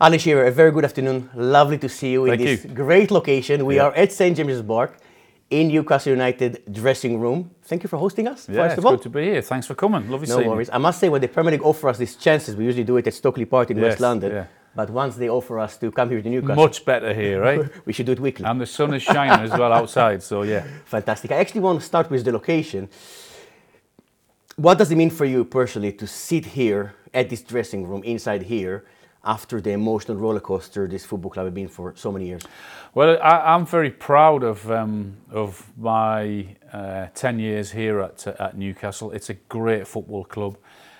Alan Shearer, a very good afternoon. Lovely to see you Thank in this you. great location. We Yeah. are at St. James's Park in Newcastle United dressing room. Thank you for hosting us, Yeah, first it's of all. good to be here. Thanks for coming. Lovely No seeing worries. I must say, when the Premier League offer us these chances, we usually do it at Stockley Park in West London. yeah. But once they offer us to come here to you. Newcastle, Much better here, right? Eh? we should do it weekly. and the sun is shining as well outside, so yeah. Fantastic. I actually want to start with the location. What does it mean for you personally to sit here at this dressing room, inside here, after the emotional roller coaster this football club has been for so many years? Well, I, I'm very proud of um, of my uh, ten years here at at Newcastle. It's a great football club.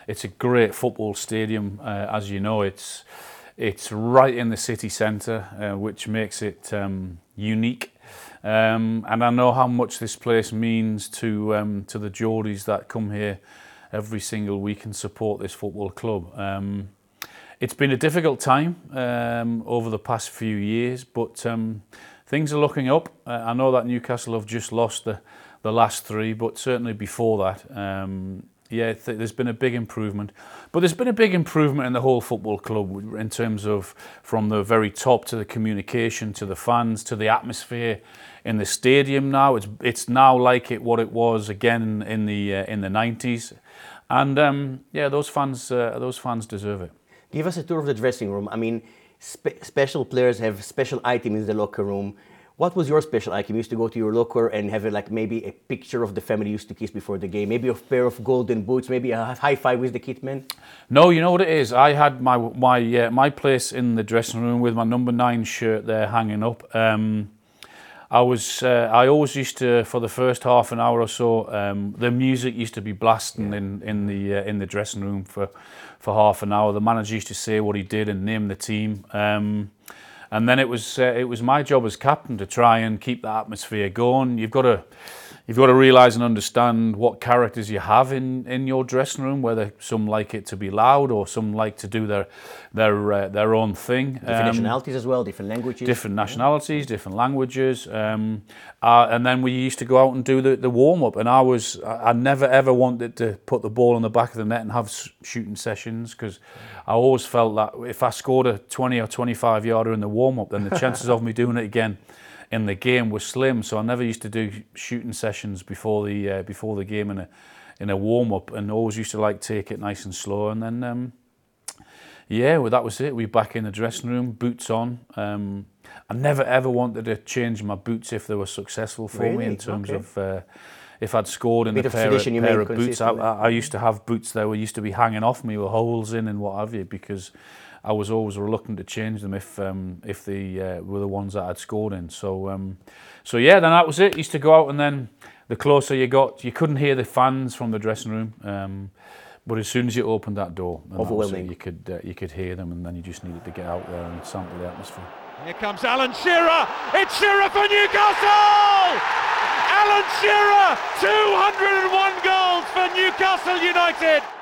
It's a great football stadium, uh, as you know. It's it's right in the city centre, uh, which makes it um, unique. Um, and I know how much this place means to um, to the Geordies that come here every single week and support this football club. Um, it's been a difficult time um, over the past few years, but um, things are looking up. Uh, I know that Newcastle have just lost the, the last three, but certainly before that, um, yeah, th- there's been a big improvement. But there's been a big improvement in the whole football club in terms of from the very top to the communication to the fans to the atmosphere in the stadium. Now it's it's now like it what it was again in the uh, in the 90s, and um, yeah, those fans uh, those fans deserve it. Give us a tour of the dressing room. I mean, spe- special players have special items in the locker room. What was your special item? You used to go to your locker and have like maybe a picture of the family you used to kiss before the game, maybe a pair of golden boots, maybe a high five with the kitman. No, you know what it is. I had my my uh, my place in the dressing room with my number nine shirt there hanging up. Um, I was uh, I always used to for the first half an hour or so. Um, the music used to be blasting in in the uh, in the dressing room for for half an hour. The manager used to say what he did and name the team. Um, and then it was uh, it was my job as captain to try and keep the atmosphere going. You've got to you've got to realise and understand what characters you have in, in your dressing room. Whether some like it to be loud or some like to do their their uh, their own thing. Different Um, nationalities as well, different languages. different nationalities, different languages, um, uh, and then we used to go out and do the, the warm up. And I was, I I never ever wanted to put the ball on the back of the net and have shooting sessions because I always felt that if I scored a 20 or 25 yarder in the warm up, then the chances of me doing it again in the game were slim. So I never used to do shooting sessions before the uh, before the game in a in a warm up, and always used to like take it nice and slow, and then. Um, yeah, well, that was it. We back in the dressing room, boots on. Um, I never ever wanted to change my boots if they were successful for me in terms Okay. of uh, if I'd scored in Bit a pair, of, pair of boots. I. I I used to have boots that were used to be hanging off me with holes in and what have you because I was always reluctant to change them if um, if they uh, were the ones that I'd scored in. So um, so yeah, then that was it. Used to go out and then the closer you got, you couldn't hear the fans from the dressing room. Um, but as soon as you opened that door, then that was it. Overwhelming. you could uh, you could hear them, and then you just needed to get out there and sample the atmosphere. Here comes Alan Shearer. It's Shearer for Newcastle. Alan Shearer, 201 goals for Newcastle United.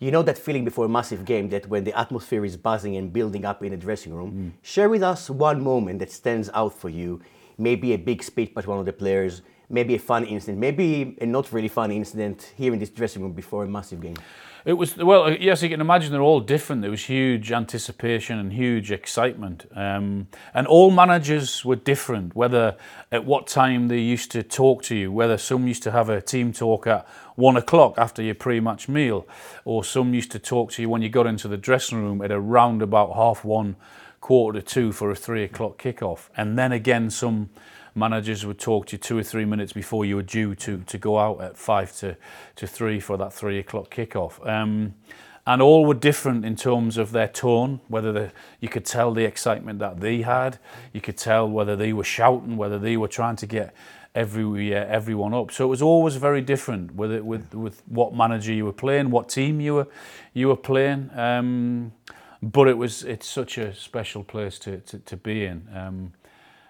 You know that feeling before a massive game that when the atmosphere is buzzing and building up in the dressing room? Mm. Share with us one moment that stands out for you. Maybe a big speech by one of the players, maybe a fun incident, maybe a not really fun incident here in this dressing room before a massive game. It was well, yes, you can imagine they're all different. There was huge anticipation and huge excitement, um, and all managers were different. Whether at what time they used to talk to you, whether some used to have a team talk at one o'clock after your pre-match meal, or some used to talk to you when you got into the dressing room at around about half one, quarter to two for a three o'clock kickoff, and then again some managers would talk to you two or three minutes before you were due to, to go out at five to, to three for that three o'clock kickoff. Um, and all were different in terms of their tone, whether the, you could tell the excitement that they had, you could tell whether they were shouting, whether they were trying to get every uh, everyone up. So it was always very different with it, with with what manager you were playing, what team you were you were playing. Um, but it was it's such a special place to to, to be in. Um,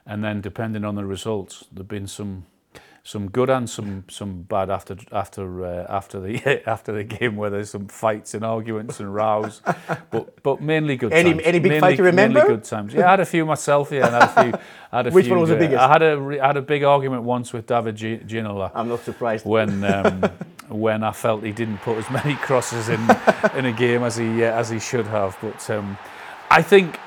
and then depending on the results, there've been some some good and some some bad after after uh, after the after the game where there's some fights and arguments and rows, but but mainly good Any- times. any big mainly, fight you remember? Mainly good times. Yeah, I had a few myself. Yeah, and I had a few. I had a Which few, one was the uh, biggest? I had a had a big argument once with David G- Ginola I'm not surprised. when um, when I felt he didn't put as many crosses in in a game as he uh, as he should have. But um, I think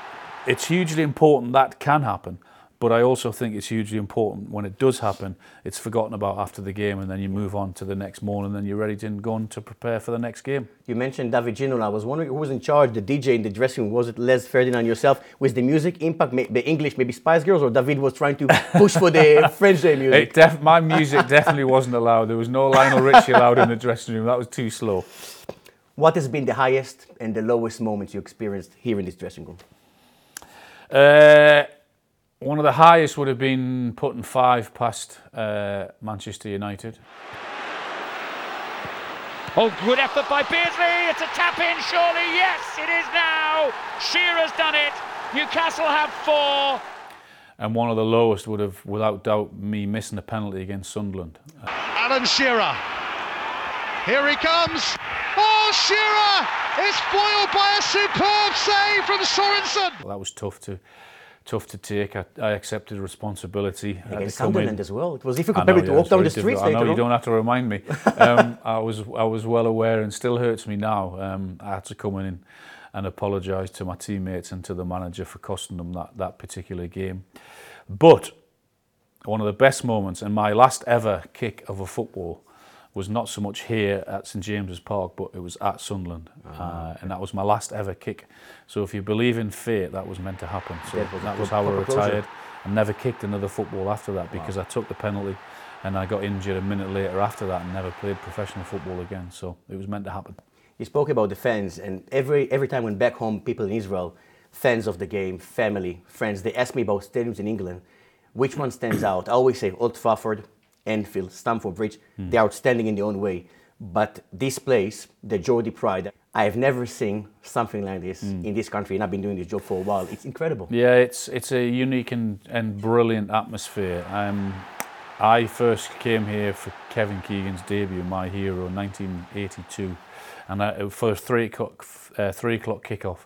it's hugely important that can happen. But I also think it's hugely important when it does happen, it's forgotten about after the game and then you move on to the next morning and then you're ready to go on to prepare for the next game. You mentioned David Ginola. I was wondering who was in charge, the DJ in the dressing room. Was it Les Ferdinand yourself? Was the music impact, the English, maybe Spice Girls, or David was trying to push for the French Day music? Def- my music definitely wasn't allowed. There was no Lionel Richie allowed in the dressing room. That was too slow. What has been the highest and the lowest moments you experienced here in this dressing room? Uh, one of the highest would have been putting five past uh, Manchester United. Oh, good effort by Beardsley. It's a tap in, surely. Yes, it is now. Shearer's done it. Newcastle have four. And one of the lowest would have, without doubt, me missing a penalty against Sunderland. Alan Shearer. Here he comes. Oh, Shearer is foiled by a superb save from Sorensen. Well, that was tough to tough to take. I, I accepted responsibility. Against Sunderland as well. It was difficult maybe yeah, to walk down the streets. I know you don't have to remind me. um, I was I was well aware, and still hurts me now. Um, I had to come in and apologise to my teammates and to the manager for costing them that that particular game. But one of the best moments and my last ever kick of a football was not so much here at St James's Park, but it was at Sunderland, uh, uh, and that was my last ever kick. So if you believe in fate, that was meant to happen. So yeah, that was how I retired. I never kicked another football after that because wow. I took the penalty, and I got injured a minute later after that and never played professional football again. So it was meant to happen. You spoke about the fans, and every every time when back home, people in Israel, fans of the game, family, friends, they ask me about stadiums in England. Which one stands out? I always say Old Trafford, Anfield, Stamford Bridge, mm. they're outstanding in their own way. But this place, the Geordie Pride, I have never seen something like this mm. in this country, and I've been doing this job for a while. It's incredible. Yeah, it's it's a unique and, and brilliant atmosphere. Um, I first came here for Kevin Keegan's debut, My Hero, 1982, and I, for three o'clock uh, three o'clock kickoff.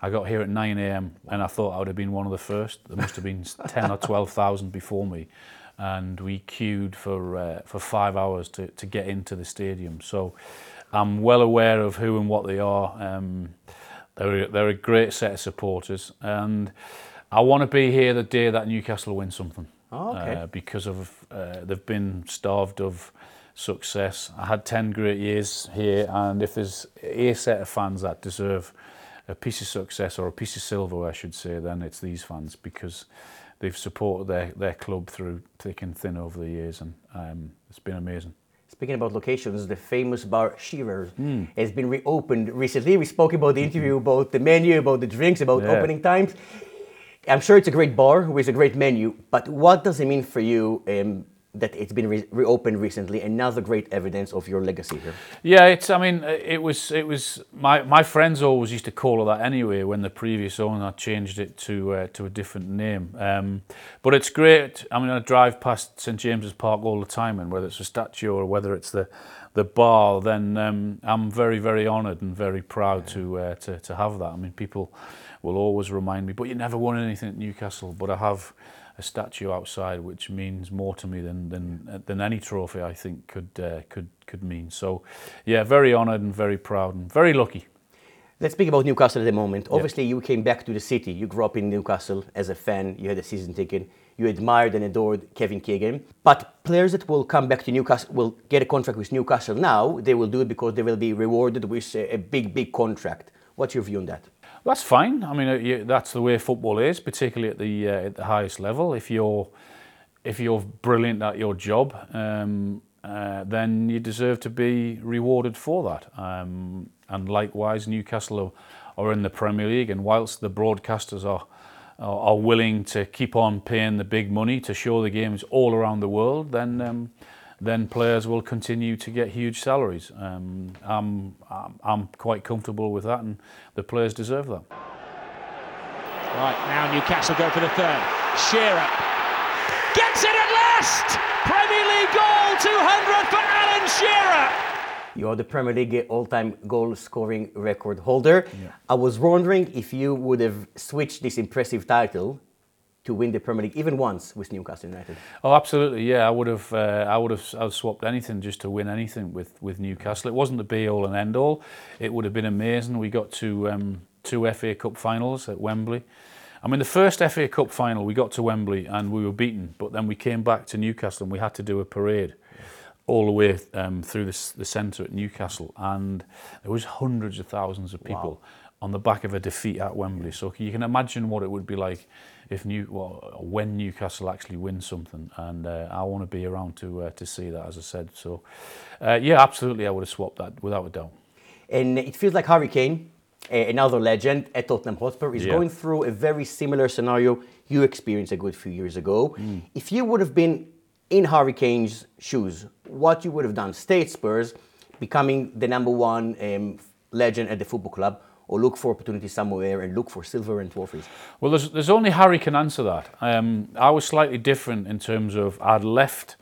I got here at 9 a.m. and I thought I would have been one of the first. There must have been 10 or 12,000 before me and we queued for uh, for five hours to, to get into the stadium. So I'm well aware of who and what they are. Um, they're, they're a great set of supporters, and I want to be here the day that Newcastle win something. Oh, okay. uh, because of uh, they've been starved of success. I had 10 great years here, and if there's a set of fans that deserve a piece of success or a piece of silver, I should say, then it's these fans because they've supported their, their club through thick and thin over the years, and um, it's been amazing. Speaking about locations, the famous bar Shearer mm. has been reopened recently. We spoke about the interview, about the menu, about the drinks, about yeah. opening times. I'm sure it's a great bar with a great menu, but what does it mean for you um, that it's been re- reopened recently, another great evidence of your legacy here. Yeah, it's. I mean, it was. It was. My my friends always used to call it that anyway. When the previous owner changed it to uh, to a different name. Um, but it's great. I mean, I drive past St James's Park all the time, and whether it's a statue or whether it's the the bar, then um, I'm very very honoured and very proud to uh, to to have that. I mean, people will always remind me, but you never won anything at Newcastle. But I have a statue outside, which means more to me than than than any trophy I think could uh, could could mean. So, yeah, very honoured and very proud and very lucky. Let's speak about Newcastle at the moment. Obviously, you came back to the city. You grew up in Newcastle as a fan. You had a season ticket. You admired and adored Kevin Keegan. But players that will come back to Newcastle will get a contract with Newcastle now. They will do it because they will be rewarded with a, a big, big contract. What's your view on that? That's fine. I mean, uh, that's the way football is, particularly at the uh, at the highest level. If you're if you're brilliant at your job, um, uh, then you deserve to be rewarded for that. Um, and likewise, Newcastle are, are, in the Premier League, and whilst the broadcasters are are willing to keep on paying the big money to show the games all around the world, then um, then players will continue to get huge salaries. Um, I'm, I'm, I'm quite comfortable with that, and the players deserve that. Right, now Newcastle go for the third. Shearer gets it at last! Premier League goal 200 for Alan Shearer! You are the Premier League all-time goal scoring record holder. Yeah. I was wondering if you would have switched this impressive title to win the Premier League even once with Newcastle United? Oh, absolutely. Yeah, I would have. Uh, I would have. I would swapped anything just to win anything with with Newcastle. It wasn't the be all and end all. It would have been amazing. We got to um, two FA Cup finals at Wembley. I mean, the first FA Cup final, we got to Wembley and we were beaten, but then we came back to Newcastle and we had to do a parade all the way um, through the, the centre at Newcastle, and there was hundreds of thousands of people wow. on the back of a defeat at Wembley. So you can imagine what it would be like if New well, when Newcastle actually win something, and uh, I want to be around to uh, to see that, as I said. So, uh, yeah, absolutely, I would have swapped that without a doubt. And it feels like Harry Kane, another legend at Tottenham Hotspur, is yeah. going through a very similar scenario you experienced a good few years ago. Mm. If you would have been in Harry Kane's shoes, what you would have done? Stay at Spurs, becoming the number one um, legend at the football club, or look for opportunities somewhere and look for silver and trophies? Well, there's, there's only Harry can answer that. Um, I was slightly different in terms of I'd left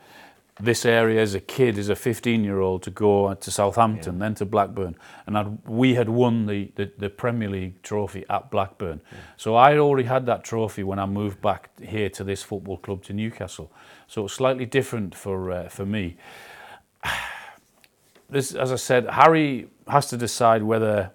this area as a kid, as a 15 year old, to go to Southampton, yeah. then to Blackburn. And I'd, we had won the, the, the, Premier League trophy at Blackburn. Yeah. So I already had that trophy when I moved back here to this football club to Newcastle. So it's slightly different for, uh, for me. This, as I said, Harry has to decide whether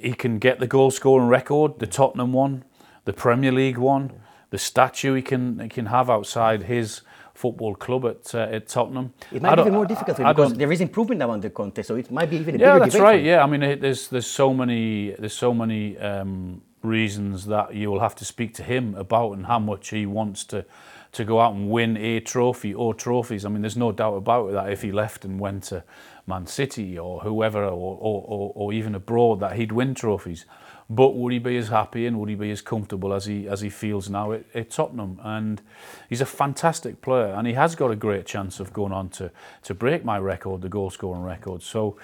he can get the goal scoring record, the Tottenham one, the Premier League one, the statue he can, he can have outside his football club at uh, at Tottenham. It might be even more difficult because there is improvement now under Conte, so it might be even a yeah, bigger that's right. Yeah, I mean, there's there's so many there's so many um, reasons that you will have to speak to him about and how much he wants to to go out and win a trophy or trophies. I mean, there's no doubt about that if he left and went to Man City or whoever or, or, or, or even abroad, that he'd win trophies. But would he be as happy and would he be as comfortable as he as he feels now at, at Tottenham? And he's a fantastic player, and he has got a great chance of going on to to break my record, the goal scoring record. So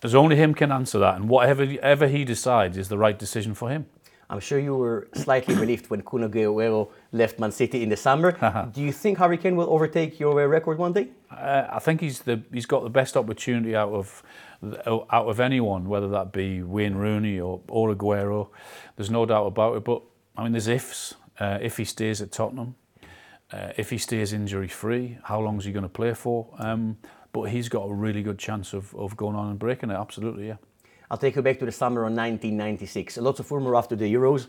there's only him can answer that, and whatever ever he decides is the right decision for him. I'm sure you were slightly relieved when Kun Aguero left Man City in the summer. Do you think Harry Kane will overtake your record one day? Uh, I think he's the he's got the best opportunity out of out of anyone, whether that be Wayne Rooney or, or Aguero. There's no doubt about it. But I mean, there's ifs. Uh, if he stays at Tottenham, uh, if he stays injury free, how long is he going to play for? Um, but he's got a really good chance of, of going on and breaking it. Absolutely, yeah. I'll take you back to the summer of 1996. Lots of rumor after the Euros.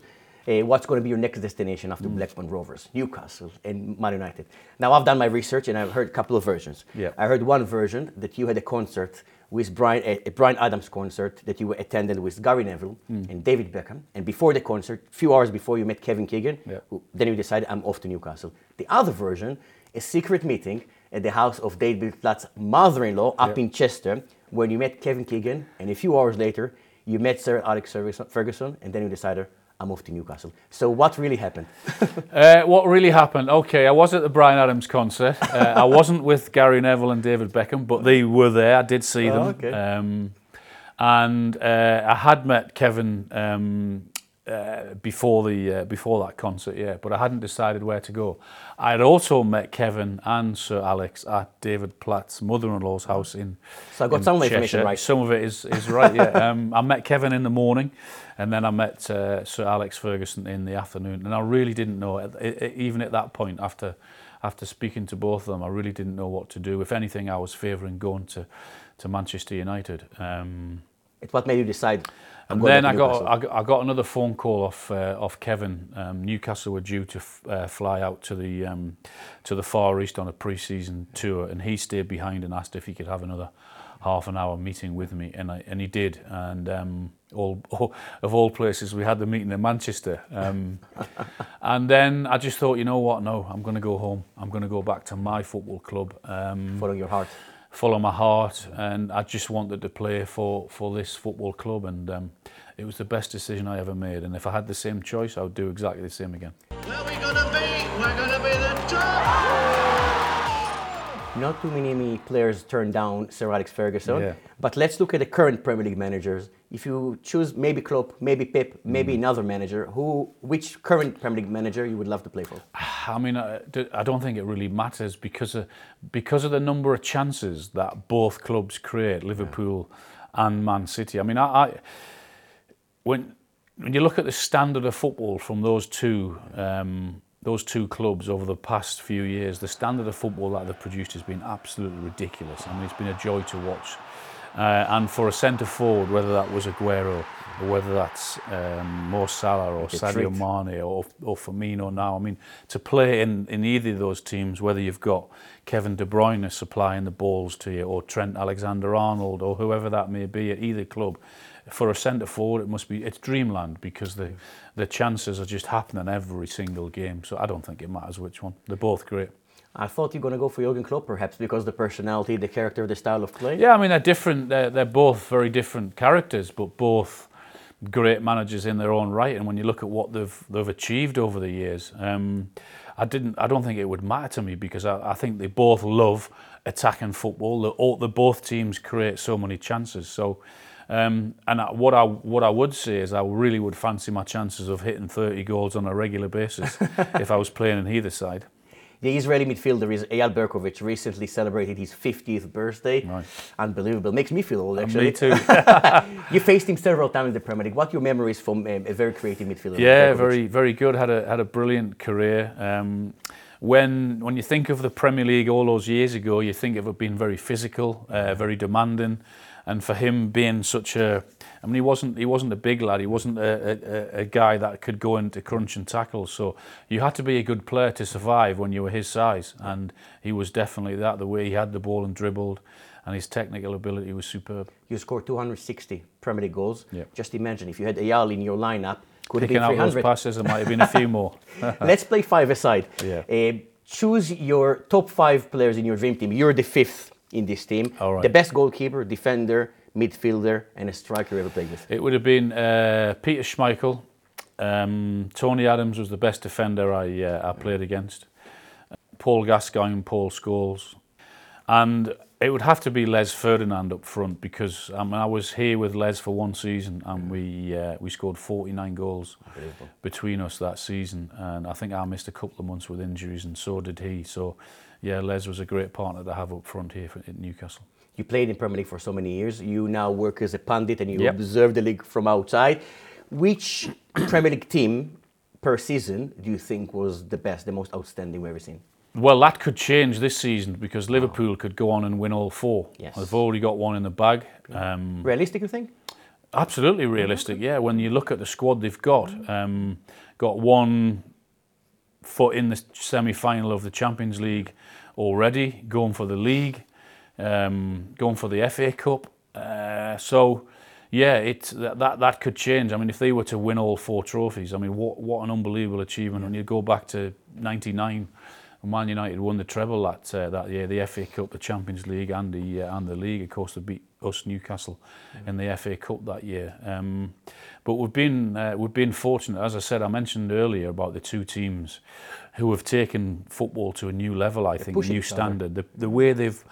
Uh, what's going to be your next destination after mm. Blackburn Rovers, Newcastle, and Man United? Now, I've done my research and I've heard a couple of versions. Yeah. I heard one version that you had a concert with Bryan, a, a Bryan Adams concert that you attended with Gary Neville mm. and David Beckham. And before the concert, a few hours before, you met Kevin Keegan. Yeah. Who, then you decided, I'm off to Newcastle. The other version, a secret meeting at the house of David Platt's mother-in-law up yeah. in Chester, when you met Kevin Keegan, and a few hours later, you met Sir Alex Ferguson, and then you decided, I'm off to Newcastle. So what really happened? uh, what really happened? Okay, I was at the Bryan Adams concert. Uh, I wasn't with Gary Neville and David Beckham, but they were there. I did see oh, them. Okay. Um, and uh, I had met Kevin um, uh, before the uh, before that concert, yeah, but I hadn't decided where to go. I had also met Kevin and Sir Alex at David Platt's mother-in-law's house in. So I got some information right. Some of it is is right. Yeah, um, I met Kevin in the morning, and then I met uh, Sir Alex Ferguson in the afternoon, and I really didn't know even at that point after after speaking to both of them, I really didn't know what to do. If anything, I was favouring going to to Manchester United. Um, what made you decide. And then I got, I got, I got another phone call off uh, off Kevin. Um, Newcastle were due to f- uh, fly out to the um, to the Far East on a pre-season tour, and he stayed behind and asked if he could have another half an hour meeting with me, and I, and he did. And um, all, all, of all places, we had the meeting in Manchester. Um, and then I just thought, you know what? No, I'm going to go home. I'm going to go back to my football club. Um, Follow your heart follow my heart, and I just wanted to play for, for this football club, and um, it was the best decision I ever made. And if I had the same choice, I would do exactly the same again. Where we gonna be? We're gonna be the top. Not too many players turn down Sir Alex Ferguson, yeah. but let's look at the current Premier League managers if you choose maybe Klopp, maybe Pep, maybe mm. another manager, who, which current Premier League manager you would love to play for? I mean, I, I don't think it really matters because of, because of the number of chances that both clubs create, Liverpool yeah. and Man City. I mean, I, I, when when you look at the standard of football from those two. Um, those two clubs over the past few years, the standard of football that they've produced has been absolutely ridiculous. I mean, it's been a joy to watch Uh, and for a centre forward, whether that was Aguero or whether that's um, Mo Salah or Sadio. Mane or, or Firmino now. I mean, to play in, in either of those teams, whether you've got Kevin De Bruyne supplying the balls to you or Trent Alexander-Arnold or whoever that may be at either club, for a centre forward, it must be it's dreamland because the the chances are just happening every single game. So I don't think it matters which one. They're both great. I thought you were going to go for Jurgen Klopp, perhaps, because the personality, the character, the style of play. Yeah, I mean they're different. They're, they're both very different characters, but both great managers in their own right. And when you look at what they've they've achieved over the years, um, I didn't. I don't think it would matter to me because I, I think they both love attacking football. The, all, the both teams create so many chances. So. Um, and what I what I would say is I really would fancy my chances of hitting 30 goals on a regular basis if I was playing on either side. The Israeli midfielder is Eyal Berkovic, recently celebrated his 50th birthday. Right. Unbelievable. Makes me feel old, actually. Me too. You faced him several times in the Premier League. What are your memories from um, a very creative midfielder? Yeah, Berkovic? very very good. Had a had a brilliant career. Um, when when you think of the Premier League all those years ago, you think of it being very physical, uh, very demanding, and for him being such a, I mean, he wasn't he wasn't a big lad. He wasn't a, a, a guy that could go into crunch and tackle. So you had to be a good player to survive when you were his size, and he was definitely that. The way he had the ball and dribbled, and his technical ability was superb. You scored 260 Premier League goals. Yeah. Just imagine if you had Eyal in your lineup, could have Picking been out those passes, there might have been a few more. Let's play five aside. Yeah. Uh, choose your top five players in your dream team. You're the fifth in this team. Right. The best goalkeeper, defender, midfielder, and a striker ever played with. It would have been uh, Peter Schmeichel. Um, Tony Adams was the best defender I, uh, I played against. Paul Gascoigne, Paul Scholes. And it would have to be Les Ferdinand up front because I, mean, I was here with Les for one season and we, uh, we scored 49 goals between us that season. And I think I missed a couple of months with injuries and so did he. So, yeah, Les was a great partner to have up front here for, at Newcastle. You played in Premier League for so many years. You now work as a pundit and you Yep. observe the league from outside. Which Premier League team per season do you think was the best, the most outstanding we've ever seen? Well, that could change this season because Liverpool could go on and win all four. Yes. They've already got one in the bag. Um, Realistic, you think? absolutely realistic, yeah. When you look at the squad they've got, um, got one foot in the semi-final of the Champions League already, going for the league, um, going for the FA Cup. Uh, so, yeah, it that, that that could change. I mean, if they were to win all four trophies, I mean, what what an unbelievable achievement! When you go back to '99, when Man United won the treble that uh, that year, the FA Cup, the Champions League, and the uh, and the league. Of course, they beat us Newcastle in the FA Cup that year. Um, but we've been uh, we've been fortunate, as I said, I mentioned earlier about the two teams who have taken football to a new level. I think a new standard. The the way they've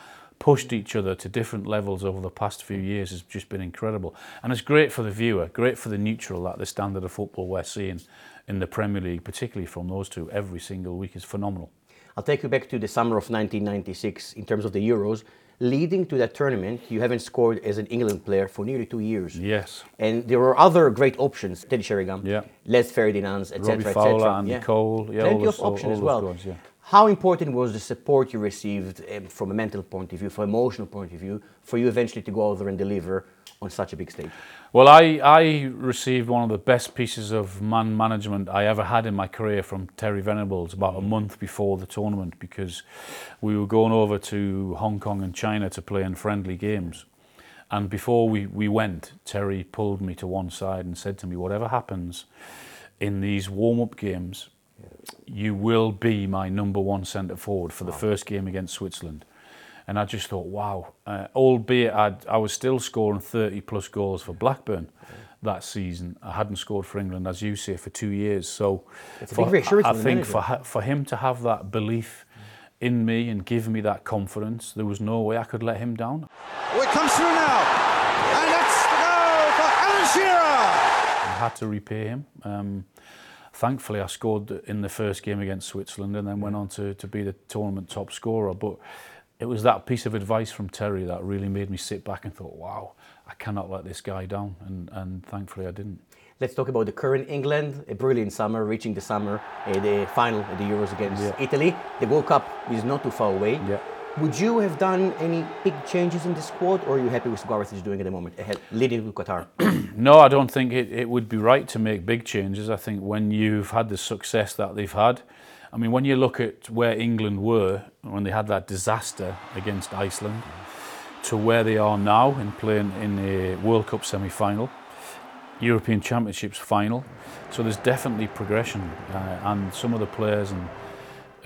pushed each other to different levels over the past few years has just been incredible. And it's great for the viewer, great for the neutral that the standard of football we're seeing in the Premier League, particularly from those two every single week, is phenomenal. I'll take you back to the summer of 1996 in terms of the Euros. Leading to that tournament, you haven't scored as an England player for nearly two years. Yes. And there were other great options, Teddy Sheringham, Yeah. Les Ferdinands, etc. Robbie etc. Andy Cole, yeah, plenty those- of options as well. guys, yeah. How important was the support you received um, from a mental point of view, from an emotional point of view, for you eventually to go out there and deliver on such a big stage? Well, I, I received one of the best pieces of man management I ever had in my career from Terry Venables about a mm. month before the tournament because we were going over to Hong Kong and China to play in friendly games. And before we, we went, Terry pulled me to one side and said to me, whatever happens in these warm-up games, you will be my number one centre forward for the first game against Switzerland. And I just thought, wow, uh, albeit I'd, I was still scoring 30 plus goals for Blackburn that season. I hadn't scored for England, as you say, for two years. So for- I, I think manager. for, for him to have that belief in me and give me that confidence, there was no way I could let him down. Oh, it comes through now. And that's the goal for Alan Shearer. I had to repay him. Um, thankfully, I scored in the first game against Switzerland and then went on to, to be the tournament top scorer. But it was that piece of advice from Terry that really made me sit back and thought, wow, I cannot let this guy down. And, and thankfully, I didn't. Let's talk about the current England, a brilliant summer, reaching the summer, uh, the final of the Euros against Yeah. Italy. The World Cup is not too far away. Yeah. Would you have done any big changes in the squad, or are you happy with what Gareth is doing at the moment, ahead, leading with Qatar? No, I don't think it, it would be right to make big changes. I think when you've had the success that they've had, I mean, when you look at where England were when they had that disaster against Iceland to where they are now in playing in a World Cup semi final, European Championships final, so there's definitely progression. Uh, and some of the players and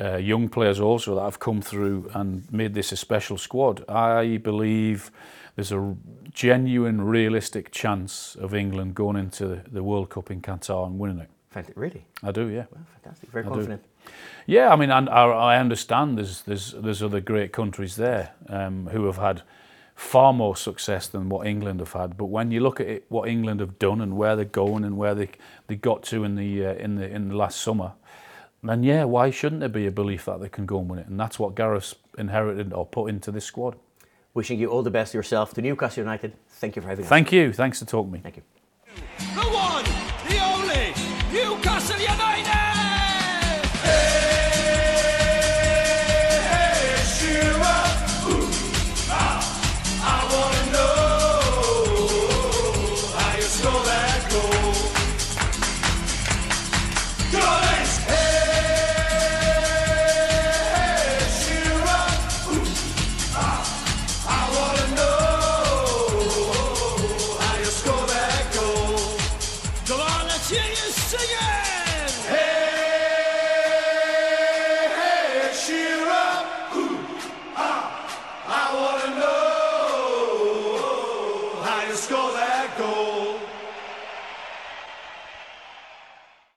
uh, young players also that have come through and made this a special squad. I believe there's a genuine, realistic chance of England going into the World Cup in Qatar and winning it. Fantastic. Really? I do, yeah. Well, fantastic. Very I do. Confident. Yeah, I mean, and I, I understand there's there's there's other great countries there um, who have had far more success than what England have had. But when you look at it, what England have done and where they're going and where they they got to in the uh, in the in the last summer, then yeah, why shouldn't there be a belief that they can go and win it? And that's what Gareth's inherited or put into this squad. Wishing you all the best yourself to Newcastle United. Thank you for having us. Thank you. Thanks for talking to me. Thank you. The one, the only, Newcastle